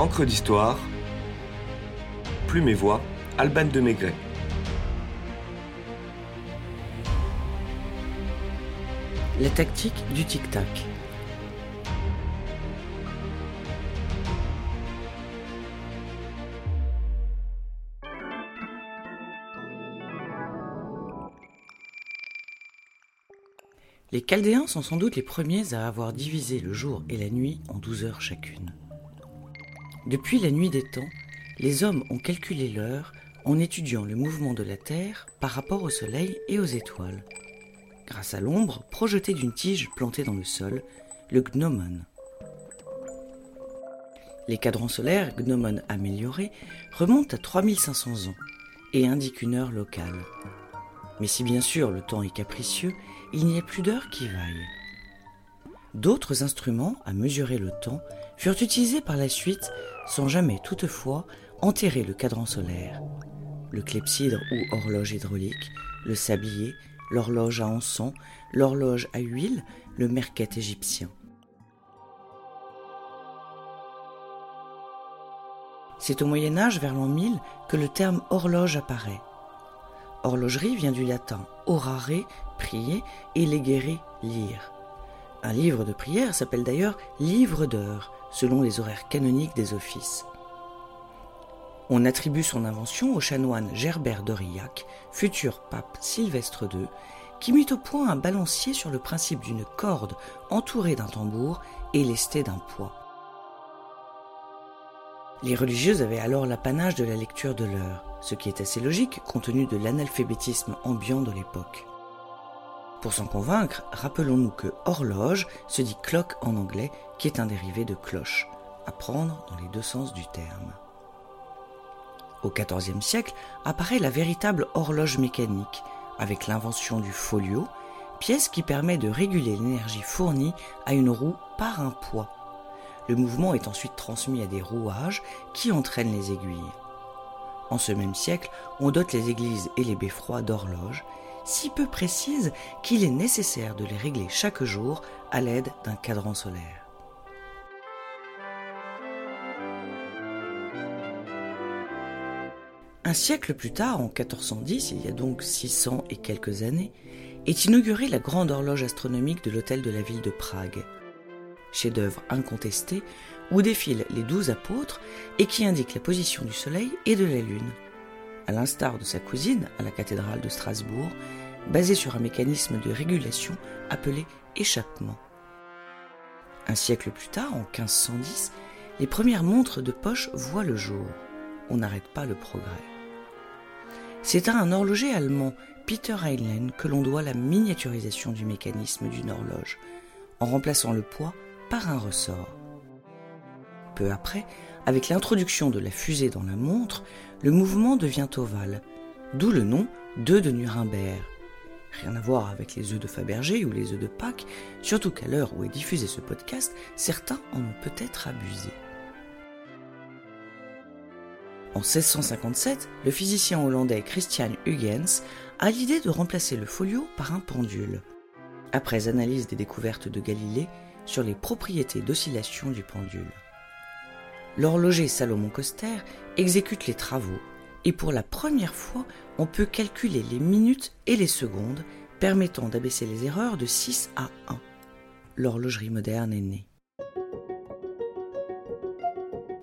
Encre d'histoire, Plume et Voix, Alban de Maigret. La tactique du tic-tac. Les Chaldéens sont sans doute les premiers à avoir divisé le jour et la nuit en douze heures chacune. Depuis la nuit des temps, les hommes ont calculé l'heure en étudiant le mouvement de la Terre par rapport au Soleil et aux étoiles, grâce à l'ombre projetée d'une tige plantée dans le sol, le gnomon. Les cadrans solaires gnomon améliorés remontent à 3500 ans et indiquent une heure locale. Mais si bien sûr le temps est capricieux, il n'y a plus d'heure qui vaille. D'autres instruments à mesurer le temps furent utilisés par la suite sans jamais toutefois enterrer le cadran solaire. Le clepsydre ou horloge hydraulique, le sablier, l'horloge à encens, l'horloge à huile, le merquet égyptien. C'est au Moyen Âge, vers l'an 1000, que le terme horloge apparaît. Horlogerie vient du latin orare, prier, et legere, lire. Un livre de prière s'appelle d'ailleurs livre d'heures, selon les horaires canoniques des offices. On attribue son invention au chanoine Gerbert d'Aurillac, futur pape Sylvestre II, qui mit au point un balancier sur le principe d'une corde entourée d'un tambour et lestée d'un poids. Les religieuses avaient alors l'apanage de la lecture de l'heure, ce qui est assez logique compte tenu de l'analphabétisme ambiant de l'époque. Pour s'en convaincre, rappelons-nous que horloge se dit clock en anglais, qui est un dérivé de cloche, à prendre dans les deux sens du terme. Au XIVe siècle apparaît la véritable horloge mécanique, avec l'invention du folio, pièce qui permet de réguler l'énergie fournie à une roue par un poids. Le mouvement est ensuite transmis à des rouages qui entraînent les aiguilles. En ce même siècle, on dote les églises et les beffrois d'horloges, si peu précises qu'il est nécessaire de les régler chaque jour à l'aide d'un cadran solaire. Un siècle plus tard, en 1410, il y a donc 600 et quelques années, est inaugurée la grande horloge astronomique de l'hôtel de la ville de Prague. Chef-d'œuvre incontesté où défilent les douze apôtres et qui indique la position du Soleil et de la Lune. À l'instar de sa cousine à la cathédrale de Strasbourg, basée sur un mécanisme de régulation appelé échappement. Un siècle plus tard, en 1510, les premières montres de poche voient le jour. On n'arrête pas le progrès. C'est à un horloger allemand, Peter Heinlein, que l'on doit la miniaturisation du mécanisme d'une horloge, en remplaçant le poids par un ressort. Après, avec l'introduction de la fusée dans la montre, le mouvement devient ovale, d'où le nom d'œuf de Nuremberg. Rien à voir avec les œufs de Fabergé ou les œufs de Pâques, surtout qu'à l'heure où est diffusé ce podcast, certains en ont peut-être abusé. En 1657, le physicien hollandais Christian Huygens a l'idée de remplacer le folio par un pendule. Après analyse des découvertes de Galilée sur les propriétés d'oscillation du pendule. L'horloger Salomon Coster exécute les travaux et pour la première fois, on peut calculer les minutes et les secondes, permettant d'abaisser les erreurs de 6 à 1. L'horlogerie moderne est née.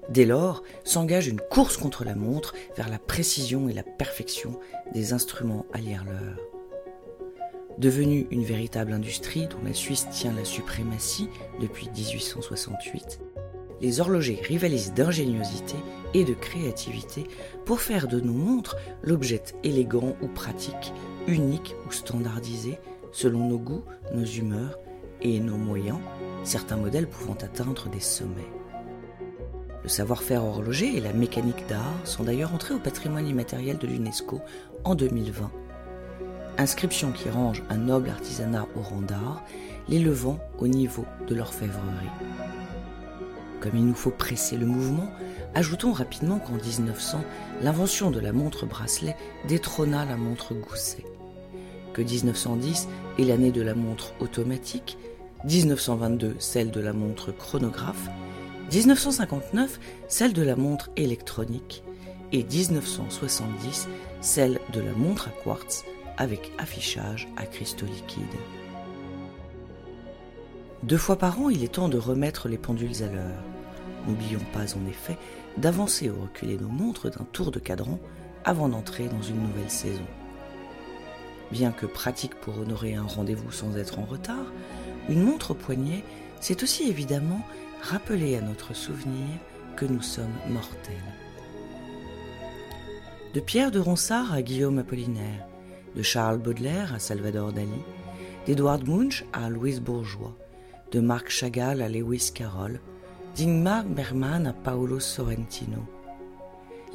Dès lors, s'engage une course contre la montre vers la précision et la perfection des instruments à lire l'heure. Devenue une véritable industrie dont la Suisse tient la suprématie depuis 1868, les horlogers rivalisent d'ingéniosité et de créativité pour faire de nos montres l'objet élégant ou pratique, unique ou standardisé, selon nos goûts, nos humeurs et nos moyens, certains modèles pouvant atteindre des sommets. Le savoir-faire horloger et la mécanique d'art sont d'ailleurs entrés au patrimoine immatériel de l'UNESCO en 2020. Inscription qui range un noble artisanat au rang d'art, l'élevant au niveau de l'orfèvrerie. Comme il nous faut presser le mouvement, ajoutons rapidement qu'en 1900, l'invention de la montre bracelet détrôna la montre gousset. Que 1910 est l'année de la montre automatique, 1922 celle de la montre chronographe, 1959, celle de la montre électronique et 1970, celle de la montre à quartz avec affichage à cristaux liquides. Deux fois par an, il est temps de remettre les pendules à l'heure. N'oublions pas en effet d'avancer ou reculer nos montres d'un tour de cadran avant d'entrer dans une nouvelle saison. Bien que pratique pour honorer un rendez-vous sans être en retard, une montre au poignet, c'est aussi évidemment rappeler à notre souvenir que nous sommes mortels. De Pierre de Ronsard à Guillaume Apollinaire, de Charles Baudelaire à Salvador Dali, d'Edward Munch à Louise Bourgeois, de Marc Chagall à Lewis Carroll, d'Ingmar Bergman à Paolo Sorrentino.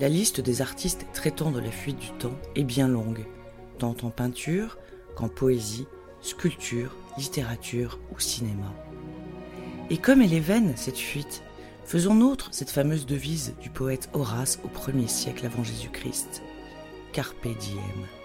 La liste des artistes traitant de la fuite du temps est bien longue, tant en peinture qu'en poésie, sculpture, littérature ou cinéma. Et comme elle est vaine, cette fuite, faisons nôtre cette fameuse devise du poète Horace au premier siècle avant Jésus-Christ. Carpe diem.